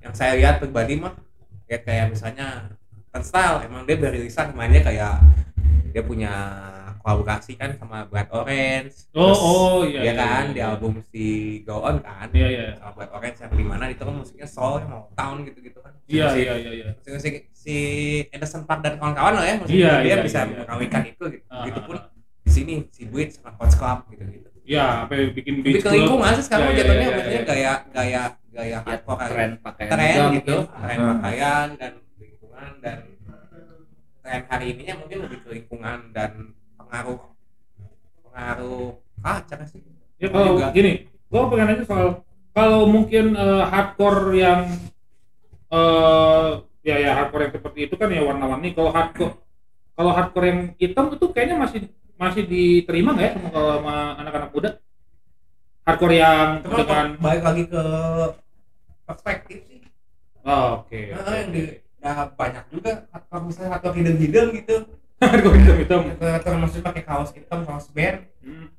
yang saya lihat pribadi mah ya kayak misalnya kan style emang dia beririsan mainnya kayak dia punya kolaborasi kan sama Blood Orange Oh, Terus, oh, iya, dia iya, kan iya, di iya. album si Go On kan Iya, iya. sama Blood Orange yang di mana itu kan musiknya soul yang mau tahun gitu-gitu kan Iya, si, iya, iya, iya. si, si, si Anderson Park dan kawan-kawan lah ya musiknya Iya, dia iya, bisa iya, iya. mengawinkan itu gitu Ah, gitu ah, pun ah. di sini si Buit sama Coach Club gitu-gitu Iya, apa bikin lebih beach ke lingkungan sih sekarang Iya, iya, jatuhnya iya, maksudnya iya. gaya gaya gaya Ya, hardcore tren pakaian tren juga gitu tren Hmm. pakaian dan lingkungan dan tren hari ininya mungkin lebih ke lingkungan dan pengaruh pengaruh kaca sih Ya kalau Juga. gini, gua pengen nanya soal kalau mungkin eh, hardcore yang eh ya ya hardcore yang seperti itu kan ya warna-warni. Kalau hardcore kalau hardcore yang hitam itu kayaknya masih masih diterima nggak ya sama kalau sama anak-anak muda? Hardcore yang Cuma dengan balik lagi ke perspektif sih oh, oke. Nah, oke, yang di udah banyak juga hardcore misalnya hardcore hidung-hidung gitu Hardcore hitam. hardcore maksudnya pakai kaos hitam kaos band Hmm.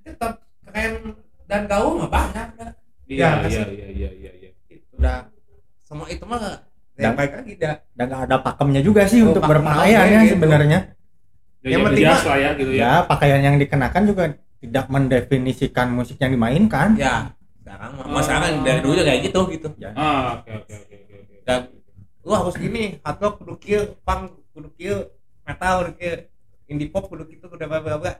tetap keren dan gaul mah banyak dah. Iya Ya, iya iya iya iya. iya. Gitu, udah semua itu mah Dan- yang baik lagi dah dan nggak ada pakemnya juga sih Oh, untuk pakem ya gitu. sebenarnya Ya, Yang ya, penting lah ya gitu ya. ya pakaian yang dikenakan juga tidak mendefinisikan musik yang dimainkan. Ya sekarang Oh. mah sekarang dari dulu juga kayak gitu gitu. Ah, oke oke oke dan lu harus gini. Hardcore kudu kieu punk kudu kieu metal kudu kieu indie pop kudu gitu kudu apa apa apa.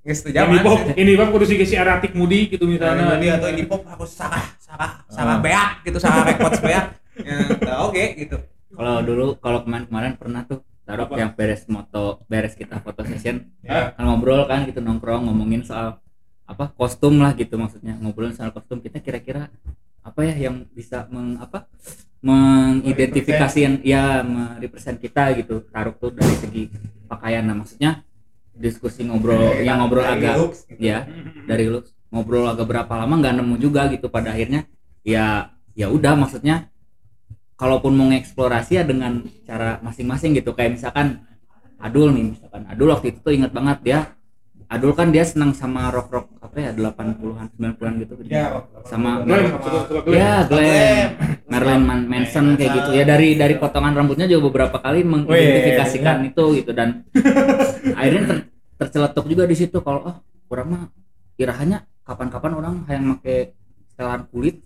Nggak setuju Ini pop, ini pop kudu si si Aratik Mudi gitu misalnya. Misalnya atau indie pop harus sarah sarah sarah Ah. beak gitu sarah records beak. Ya oke gitu. Kalau dulu kalau kemarin-kemarin pernah tuh taruh Apa? yang beres moto beres kita foto session. Ya. Kan ngobrol kan gitu nongkrong ngomongin soal apa kostum lah gitu maksudnya. Ngobrolin soal kostum kita kira-kira apa ya yang bisa meng apa mengidentifikasi yang ya merepresent kita gitu. Taruh tuh dari segi pakaian nah maksudnya diskusi ngobrol yang ngobrol Dari agak looks, gitu. ya dari lu ngobrol agak berapa lama nggak nemu juga gitu pada akhirnya. Ya ya udah maksudnya kalaupun mau ngeksplorasi ya dengan cara masing-masing gitu. Kayak misalkan Adul nih misalkan Adul waktu itu tuh inget banget dia Adul kan dia senang sama rock rock apa ya 80-an 90-an gitu. Ya Sama- Glenn, ya Glenn. Marilyn Man- Manson kayak gitu. Ya dari dari potongan rambutnya juga beberapa kali mengidentifikasikan itu gitu. Dan akhirnya ter- terceletuk juga di situ kalau oh kurang mah irahannya kapan-kapan orang yang make setelan kulit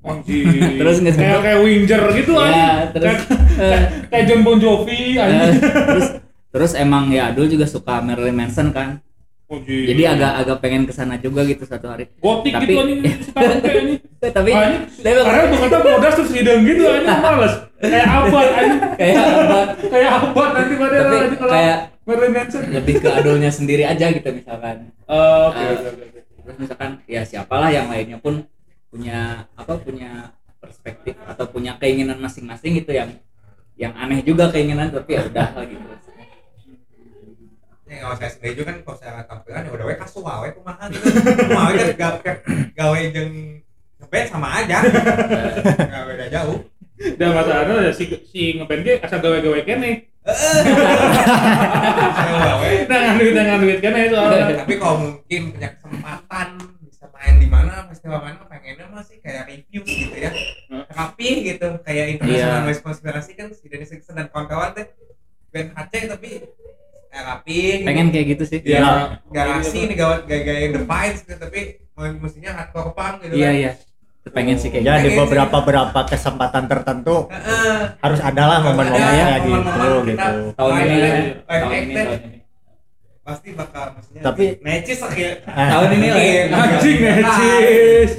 Anjing. Terus nggak kayak kayak Winger gitu ya anjing. terus Kayak- eh, kayak John Bon Jovi eh, anjing. terus terus emang ya Adul juga suka Marilyn Manson kan Anjing. jadi agak agak pengen ke sana juga gitu satu hari gotik Tapi- gitu anjing kayak ini. Eh, tapi tapi Karena bukan kata bodas terus hidung gitu anjing males. Kayak abad anjing. kayak apa Kayak abad nanti pada anjing kalau kayak Marilyn Manson. lebih ke Adulnya sendiri aja gitu misalkan Oh, Oke oke oke. oke. terus misalkan ya siapalah yang lainnya pun punya apa punya perspektif atau punya keinginan masing-masing gitu yang yang aneh juga keinginan tapi ya udah lah gitu Ya, kalau saya sendiri juga kan kalau saya tampilan ya udah we kasual we kumaha gitu. Kumaha kan gawe gawe jeung ngeband sama aja. Enggak beda jauh. Dan masalahnya ya si si ngeband ge asal gawe-gawe kene. Gawe. Dengan duit dengan duit kene soalnya. Tapi kalau mungkin punya kesempatan main di mana festival mana pengennya masih kayak review gitu ya. Hmm. Rapi gitu kayak international Iya. noise konspirasi kan si Dennis Sixten dan kawan-kawan teh band HC tapi kayak rapi gitu. pengen kayak gitu sih ya garasi nih gawat gaya-gaya yang Defiance gitu tapi mestinya hardcore punk gitu iya kan. iya pengen sih kayak Ya gitu di beberapa beberapa kesempatan tertentu Heeh. harus adalah momen-momen Ada kayak gitu gitu. tahun ini tahun ini pasti bakal maksudnya Tapi- necis ya Ah, tahun ini lah ya. Anjing necis.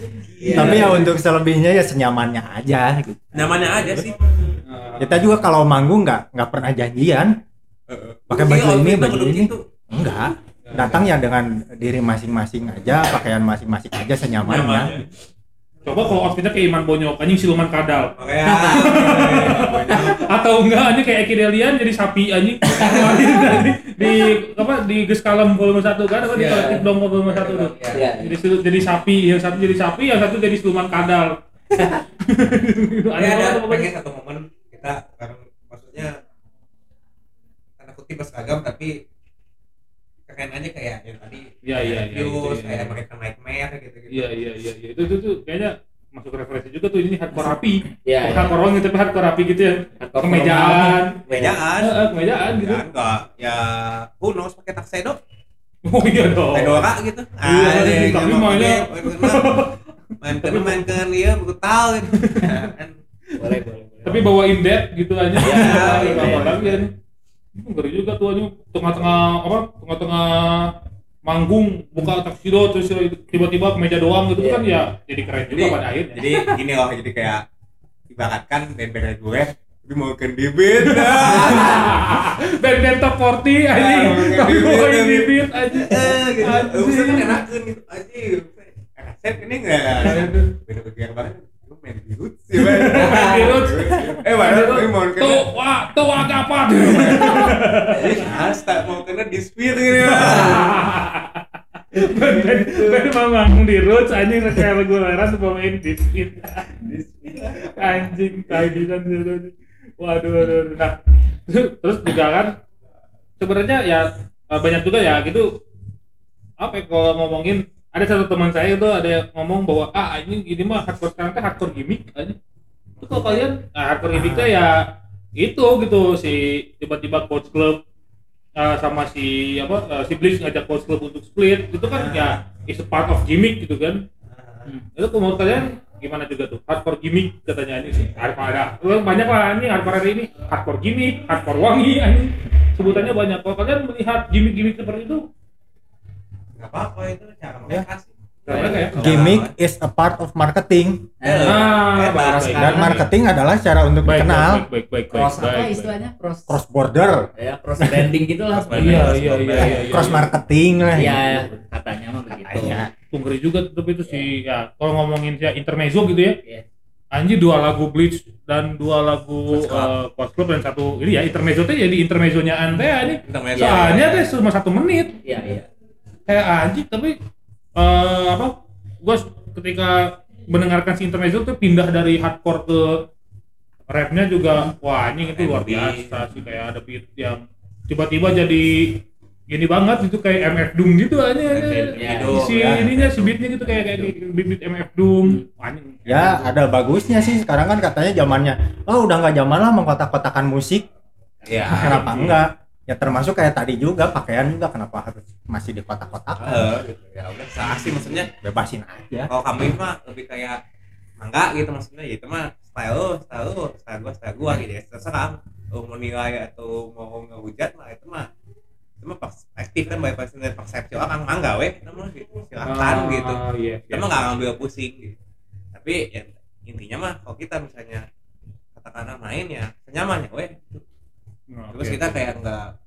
Iya. Tapi ya untuk selebihnya ya senyamannya aja gitu. nyamannya aja sih Kita juga kalau manggung nggak nggak pernah janjian. Pakai baju Iya, ini, baju ini. gitu. Enggak. Datang ya dengan diri masing-masing aja, pakaian masing-masing aja senyamannya. Coba kalau outfitnya kayak Iman Bonyok, anjing siluman kadal. Makanya Atau enggak anjing kayak Eki Delian jadi sapi anjing. di, di apa di Geskalem volume 1 kan apa di Iya. kolektif dong volume 1 tuh. Iya. Jadi jadi sapi, yang satu jadi sapi, yang satu jadi siluman kadal. Ada ada pengen satu momen kita karena maksudnya tanda kutip berseragam tapi keren aja kayak yang tadi Iya, iya, iya, Fuse, itu, iya. kayak American Nightmare gitu gitu Iya iya iya iya. itu itu tuh kayaknya masuk referensi juga tuh ini hardcore rapi. Iya, Bukan iya. hardcore wangi tapi hardcore rapi gitu ya. Hardcore Kemejaan. Bejaan Heeh, kemejaan gitu. kan enggak ya who knows pakai tuxedo Oh iya dong. fedora gitu Iya, yang tapi mainnya- pakai- main ke main ke dia brutal gitu kan boleh boleh. Tapi bawain dead gitu aja. Iya, Iya, iya. apa lagi kan. Ngeri juga tuh aja tengah-tengah apa? Tengah-tengah manggung buka tuxedo terus tiba-tiba kemeja doang gitu Iya. kan ya jadi keren juga Jadi- pada akhirnya. jadi gini loh jadi kayak ibaratkan band-band gue tapi mau ke debit Band-band top 40 anjing. Ah, Tapi yang- di beat aja. eh gitu kan enakan gitu aja Rasep ini enggak beda bagian banget main di roots sih Bang. Main di roots. eh mana gue mau kena Tuh, wah, tuh agak apa? Jadi hasta mau kena dispute gitu Band band mau manggung di roots anjing kayak reguleran tuh pemain di speed. Anjing tagihan dulu. Waduh, waduh, waduh. Nah, terus juga kan sebenarnya ya eh, banyak juga ya gitu apa ya, kalau ngomongin ada satu teman saya itu ada yang ngomong bahwa ah ini ini mah hardcore sekarang teh hardcore gimmick aja. Itu kalau kalian nah, hardcore gimmicknya ya itu gitu si tiba-tiba coach club eh, sama si apa eh, si Blitz ngajak coach club untuk split itu kan ya is a part of gimmick gitu kan. Hmm. Itu menurut kalian gimana juga tuh hardcore gimmick katanya ini sih hardcore ada banyak lah ini hardcore hari ini hardcore gimmick hardcore wangi ini sebutannya banyak kalau kalian melihat gimmick-gimmick seperti itu nggak apa-apa itu cara mereka sih Cara mereka ya? Gimmick is a part of marketing Eh, Ah, bebas. baik, baik. dan marketing adalah cara untuk baik, dikenal baik, baik, baik, cross baik, apa baik, istilahnya cross cross border, ya cross branding gitu lah baik. Iya, iya, iya, iya, iya. cross marketing lah. iya katanya mah begitu Katanya. Ngeri juga tuh, tapi itu sih ya kalau ngomongin ya intermezzo gitu ya Iya. Anjir dua lagu Bleach dan dua lagu Coast Club. eh, Club dan satu ini ya intermezzo teh jadi intermezzonya ante ini Intermezzo. soalnya teh cuma satu menit iya iya kayak anjing tapi eh, apa gue ketika mendengarkan si intermezzo tuh pindah dari hardcore ke rapnya juga wah anjing itu luar biasa sih kayak ada beat yang tiba-tiba jadi gini banget itu kayak MF Doom gitu aja. Ya, si ya. ininya si beatnya gitu kayak kayak beat beat MF Doom. Anjing. Ya ada bagusnya sih sekarang kan katanya zamannya oh udah nggak zaman lah mengkotak-kotakan musik. Iya. kenapa enggak ya termasuk kayak tadi juga pakaian juga kenapa harus masih di kotak-kotakan? Eh, gitu. ya udah seasih maksudnya bebasin aja. Kalau kamu itu mah lebih kayak mangga gitu maksudnya. Ya itu mah style lu style lu style gua style gua gitu ya. Terserah. Lu mau nilai atau mau ngehujat mah itu mah itu mah perspektif kan baik pasti dari persepsi orang. Mangga weh itu mah gitu silakan Ah, gitu. iya, iya. mah nggak ngambil pusing gitu. Tapi ya, intinya mah kalau kita misalnya katakanlah main ya senyamannya weh terus oke, kita kayak nggak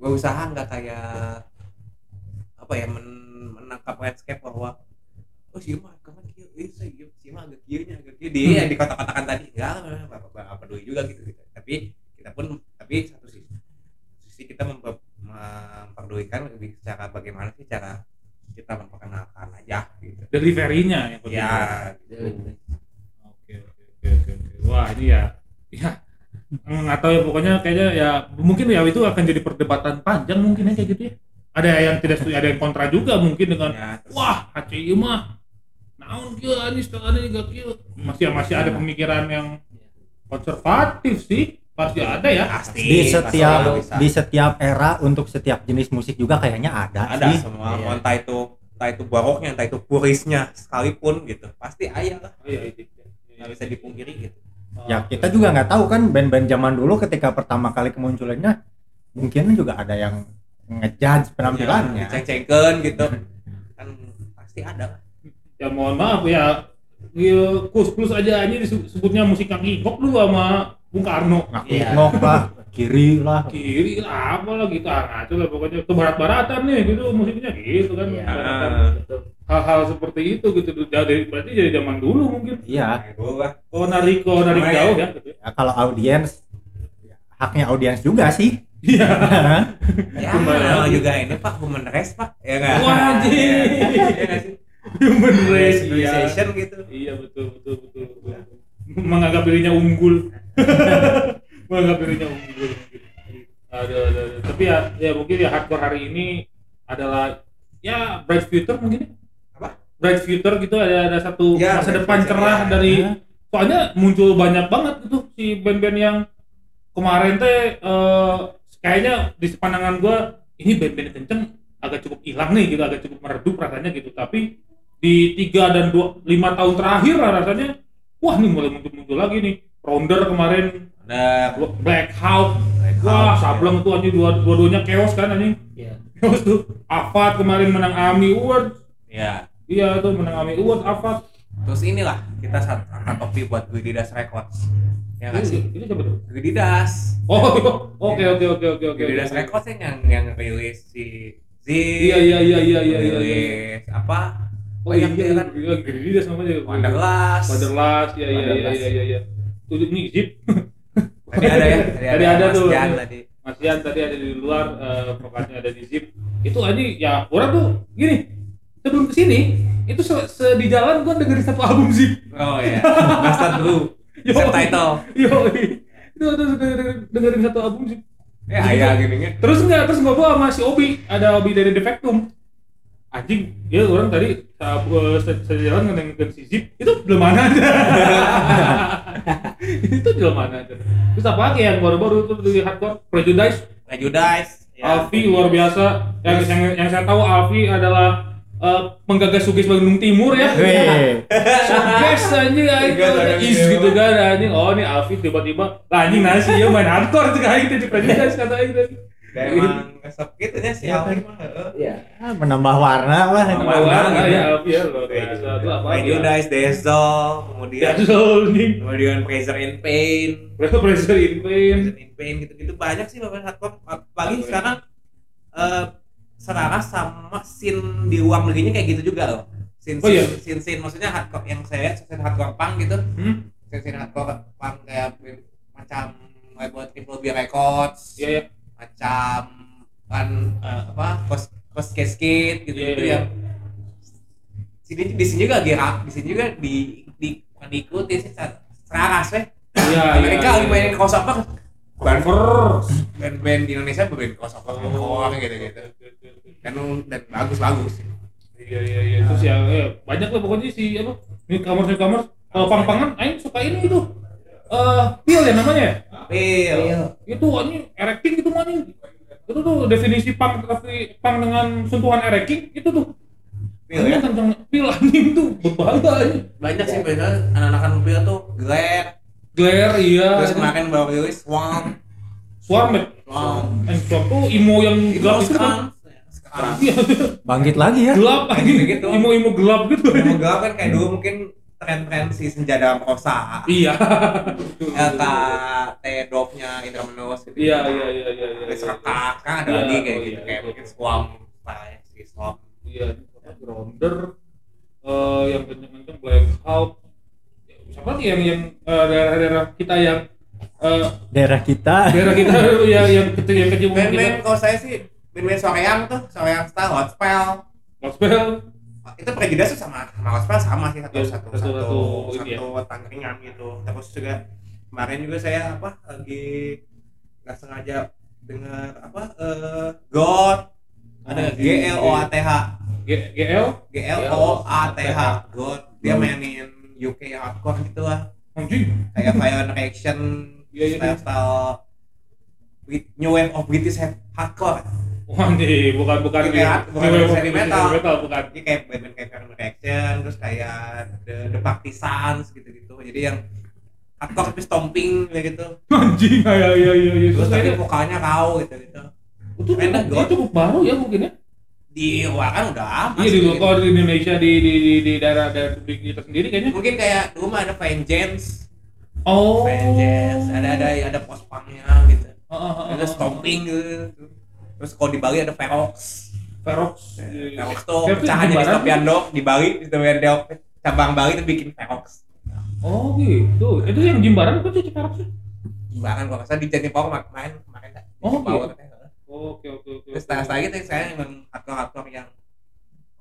berusaha nggak kayak apa ya men menangkap landscape bahwa oh si mah kapan kieu eh saya kieu si mah agak kieunya agak kieu dia yang dikata-katakan tadi enggak apa apa peduli juga gitu, gitu. tapi kita pun tapi satu sisi sisi kita memper- memperdulikan lebih secara bagaimana sih cara kita memperkenalkan aja gitu Deliverynya yang penting. ya Gitu. Oke oke oke oke. oke. Wah ini ya, ya nggak tahu ya pokoknya kayaknya ya mungkin ya itu akan jadi perdebatan panjang mungkin ya kayak gitu ya. Ada yang tidak setuju, ada yang kontra juga mungkin dengan ya wah HCI mah naon kieu anjing setelahnya juga kieu. Masih masih ada pemikiran yang konservatif sih. Pasti ada ya. pasti di setiap pasti di setiap era untuk setiap jenis musik juga kayaknya ada, ada sih. semua Iya. entah itu entah itu baroknya entah itu purisnya sekalipun gitu pasti ayah lah Oh, iya, itu. nggak bisa dipungkiri gitu Ya kita juga nggak tahu kan band-band zaman dulu ketika pertama kali kemunculannya mungkin juga ada yang ngejudge penampilannya. ceng-cengken gitu kan pasti ada ya mohon maaf ya ya kus plus aja aja disebutnya musik kaki kok dulu sama Bung Karno Nah, Iya. ngok lah, kiri lah. kiri lah apa lah gitu ah ngaco lah pokoknya ke barat-baratan nih gitu musiknya gitu kan Iya. Baratan. Hal-hal seperti itu gitu jadi berarti dari zaman dulu mungkin Iya. Oh narik oh narik jauh ya gitu Ya, kalau audiens ya, haknya audiens juga sih. iya ya lagi. juga ini pak human race pak ya nggak Wajib. Iya sih? human race iya gitu iya betul betul betul, betul. menganggap dirinya unggul menganggap dirinya unggul ada ada tapi ya ya mungkin ya hardcore hari ini adalah ya bright future mungkin ya. Apa? bright future gitu ada ada satu Ya, masa depan future, cerah ya. dari Ya. soalnya muncul banyak banget gitu si band-band yang kemarin teh eh, kayaknya di pandangan gua ini band-band kenceng agak cukup hilang nih gitu agak cukup meredup rasanya gitu tapi di tiga dan dua lima tahun terakhir lah rasanya wah nih mulai muncul-muncul lagi nih Rounder kemarin ada Black Hawk wah sableng tuh anjing dua dua-duanya chaos kan anjing Iya. chaos tuh Avat kemarin menang AMI Award ya iya tuh menang AMI Award Avat terus inilah kita saat angkat topi buat Guididas Records ya nggak sih ini siapa tuh Guididas oh oke oke oke oke oke Guididas. Records yang yang rilis si Z Iya iya iya iya iya iya. rilis apa Oh iya iya kan? iya Geridas namanya. Wanderlust Wanderlust ya iya iya iya iya iya. Tuh nih Zip. tadi ada ya Tadi ada Mas tuh. Tadi Mas Ian tadi ada di luar eh, vokasnya ada di Zip. Itu aja ya orang tuh gini sebelum ke sini itu se, se- di jalan gua dengerin satu album Zip. oh iya Bastard Blue Yo. subtitle Yo itu tuh dengerin, satu album Zip. ya ayah gini nya Terus enggak terus ngobrol sama si Obi, ada Obi dari Defectum. Anjing, ya orang tadi saat gua se- sejalan ngedengerin si Zip, itu belum mana aja. itu belum mana aja. Terus apa lagi yang baru-baru itu di hardcore Prejudice, Prejudice ya. Alfi luar biasa. Yang, yang yang saya tahu Alfi adalah eh, penggagas Sugis Bandung Timur ya. Sugis anjing is gitu kan anjing. Oh ini Alfi tiba-tiba lah anjing nasi ya main hardcore juga itu di Prejudice katanya gitu. Dan emang ngesep gitu nya si Iya, Alvin kan? mah heeh. Iya. ah, menambah warna lah. Menambah warna, ya ya. Alfi ya luar biasa. Itu apa? Prejudice Dazzle kemudian kemudian Fraser in Pain Pressure in pain. Fraser in Pain gitu-gitu banyak sih bapak hardcore apalagi sekarang eh sekarang sama scene di ruang negerinya kayak gitu juga loh scene Oh, iya? scene, scene maksudnya hardcore yang saya lihat scene hardcore punk gitu Hmm? scene, scene hardcore punk kayak macam buat Triple B Records Iya ya. macam kan eh, apa kos kos casket gitu Iya, gitu iya. yang sini di sini juga gerak di sini juga di di bukan diikuti sih seraras weh Iya, iya, lagi iya. mainin kaos apa band band di Indonesia mainin kaos apa hardcore gitu gitu dan dan bagus bagus Iya iya. Iya terus ya eh, banyak lah pokoknya si apa newcomers newcomers. Kalau pang-pangan aing suka ini itu eh pil ya namanya ya? Pil itu anjing erecting gitu mah anjing. Itu tuh definisi pang tapi pang dengan sentuhan erecting itu tuh. Pil ya? tentang pil anjing tuh. Berbahaya anjing. Banyak sih biasanya anak-anak pil tuh glare. Glare iya. Terus kemarin baru rilis Swamp swarm ya? Swamp Eh, swarm tuh imo yang gelap itu kan. iya Bangkit lagi ya. gelap anjing Gitu. imo imo gelap gitu yang megah kan kayak dulu mungkin tren-tren si senja dalam rosa iya LK T Dove-nya Indra Menus gitu. iya iya iya iya iya Terus rekak kan ada Iya, lagi kayak oh gitu iya, kayak iya. mungkin swam style si swam. iya Grounder eh yang kenceng-kenceng Blackout Ya, siapa lagi yang yang eh, daerah-daerah kita yang eh, daerah kita daerah kita yang yang kecil yang kecil band-band kalau saya sih band-band Soreang tuh Soreang style hot spell gospel itu prejudice sama sama hot spell sama sih satu Ya, satu satu- satu satu satu, ya. tangkringan gitu. Terus juga kemarin juga saya apa lagi nggak sengaja dengar apa eh God. Ada G L O A T H. G- GL G L O A T H God. Dia mainin UK hardcore gitu lah. Kayak Violent Reaction Iya, iya, style style new wave of British hardcore Wah, anjing bukan bukan Bukan, ini. bukan Ini heavy metal. metal bukan. Jadi kayak band-band kayak Violent Reaction terus kayak The, The Partisans gitu-gitu. Jadi yang hardcore tapi stomping kayak gitu. Anjing ya ya ya ya terus tapi vokalnya raw gitu gitu itu cukup, God. itu baru ya mungkin ya? Di luar kan udah amat iya di luar gitu. di Indonesia di di di, di daerah daerah publik kita sendiri kayaknya. Mungkin kayak dulu mah ada Vengeance. Oh. Vengeance ada ada ada post punknya gitu. Ah, ah, ah, ada ah. stomping gitu terus kalau di Bali ada Ferox. Ferox. Ferox tuh Tapi pecahannya di Jimbaran Stopian Dog di Bali di Stopian Dog cabang Bali itu bikin Ferox. Oh gitu. Itu yang Jimbaran itu sih Ferox ya? Jimbaran nggak salah di Jenny Power kemarin kemarin dah. Oh, gitu. oke oke oke terus setelah setelah itu saya memang hardcore-hardcore yang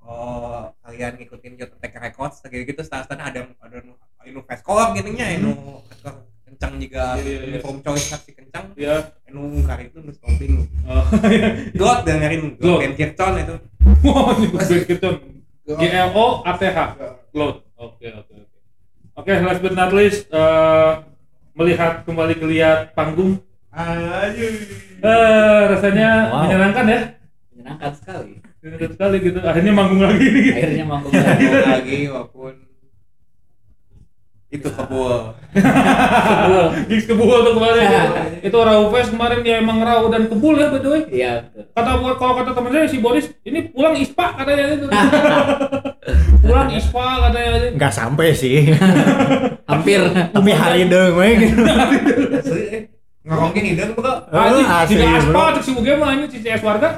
oh kalian ngikutin Jot Attack Records kayak gitu setelah ada ada inu fast color gitu nya inu hardcore kencang juga Iya, iya, iya. uniform choice saksi kencang. Ya inu kari itu nu stomping oh God dengerin God. God Ben Kirchon itu. Wow ini Great Kitchen G L O A T H. Cloud oke oke oke. Oke last but not least eh, melihat kembali kelihat panggung. Ayo eh rasanya Wow. menyenangkan ya? Menyenangkan sekali. Menyenangkan sekali gitu. Akhirnya manggung lagi nih. Akhirnya manggung lagi walaupun itu kebul. Gigs kebul tuh kemarin. Itu raw fest kemarin dia emang raw dan kebul ya by the way. Iya betul. kata kalau kata temen saya si Boris ini pulang ispa katanya itu pulang ispa katanya nggak sampai sih. Hampir. Umi hari deng we gitu ngomongin ide kok Anjing, Eh, bro. aspal cek si mah anjing CS warga.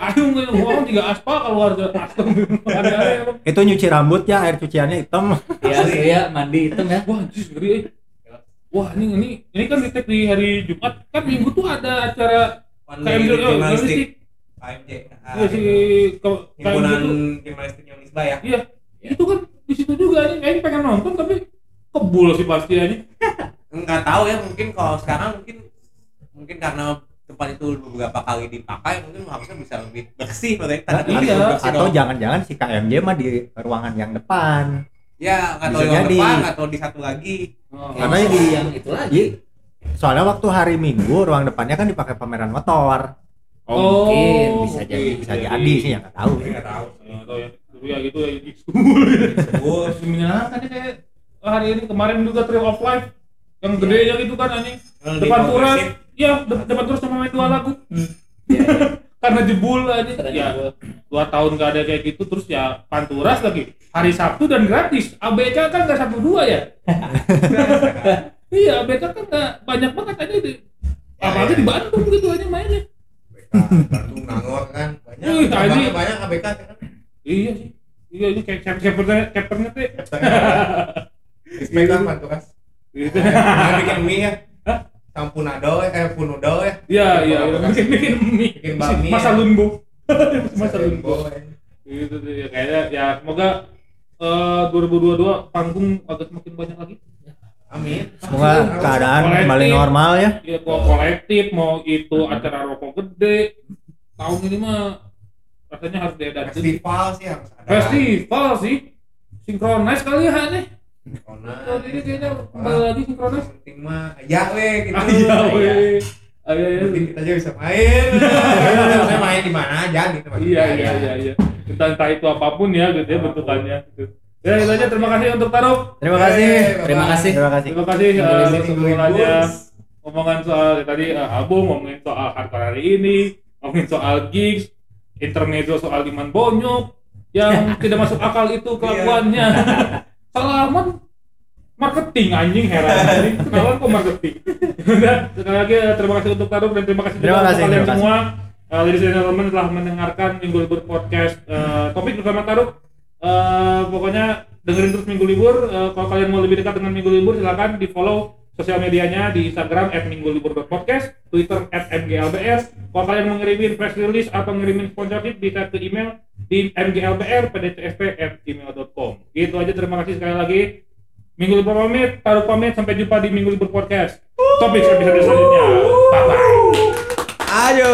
Ayo ngomong jika aspal kalau warga custom. Itu nyuci rambutnya air cuciannya hitam iya saya mandi hitam ya Wah, ngeri. eh. Wah, ini ini ini kan di tag di hari Jumat kan Minggu tuh ada acara KMJ oh, jurnalistik. KMJ Iya si ke- himpunan jurnalistik Unisba ya Iya. Itu kan di situ juga anjing kayaknya pengen nonton tapi kebul sih pasti anjing. nggak tahu ya mungkin kalau sekarang mungkin mungkin karena tempat itu beberapa kali dipakai mungkin harusnya bisa lebih bersih berarti tanda Iya. atau jangan-jangan si KMJ mah di ruangan yang depan ya nggak tahu Bisa yang jadi. depan atau di satu lagi Oh. Karena Yang di- yang itu lagi soalnya waktu hari Minggu ruang depannya kan dipakai pameran motor Oh, mungkin bisa oke. jadi. bisa jadi sih ya nggak tahu nggak tahu Ya, tahu ya. Dulu ya gitu ya gigs kebul. Sebut. menyenangkan nih kayak hari ini kemarin juga Trail of Life yang gedenya gitu kan anjing Yang depan di ya de- depan turas cuma main dua lagu. Iya, iya. karena jebul anjing Karena ya jebul. dua tahun gak ada kayak gitu terus ya panturas lagi. Hari Sabtu dan gratis. ABK kan nggak satu dua ya? Iya ABK kan nggak banyak banget aja di Ya, apalagi ya. di Bandung gitu aja mainnya. Bandung Nangor kan. Banyak cabangnya anjing. banyak ABK kan. Iya sih. Iya ini kayak cap capernya capernya tuh Respect kan Panturas gitu Yang bikin mie ya Sampunado ya kayak punudo ya. Iya iya bikin bikin mie Bikin bakmi masa lumbu masa lumbu gitu tuh ya kayaknya ya semoga eh 2022 panggung agak semakin banyak lagi. Amin. Semoga keadaan Kolektif. kembali normal ya. Ya mau kolektif mau itu acara rokok gede. Tahun ini mah rasanya harus diadakan Festival sih harus ada. Festival sih. Sinkronis kali ya nih Corona. tahun ini kayaknya kembali lagi sinkronis Yang penting mah ya weh gitu. Ayo weh ayo penting kita aja bisa main. Saya main di mana aja gitu iya iya iya iya. Entah entah itu apa pun ya gitu ya bentukannya gitu. ya itu aja. Terima kasih untuk Taruk terima kasih. Terima kasih. terima kasih. Terima kasih eh, omongan soal tadi eh, album ngomongin soal hardcore hari ini ngomongin soal gigs intermezzo soal Iman Bonyok yang tidak masuk akal itu kelakuannya salaman marketing anjing heran anjing kenalan kok marketing udah sekali lagi eh, terima kasih untuk Taruk dan terima kasih Terima juga kasih, untuk kalian terima kasih. semua Uh, ladies and gentlemen telah mendengarkan Minggu Libur Podcast uh, topik bersama Taruk. Uh, pokoknya dengerin terus Minggu Libur. Uh, kalau kalian mau lebih dekat dengan Minggu Libur silakan di follow sosial medianya di Instagram @minggulibur.podcast, Twitter @mglbr. Kalau kalian mau ngirimin press release atau ngirimin sponsorship bisa ke email di mglbr@pdcsp@gmail.com. Gitu aja terima kasih sekali lagi. Minggu Libur pamit, Taruk pamit, sampai jumpa di Minggu Libur Podcast. Topik episode selanjutnya. Bye bye. Ayo.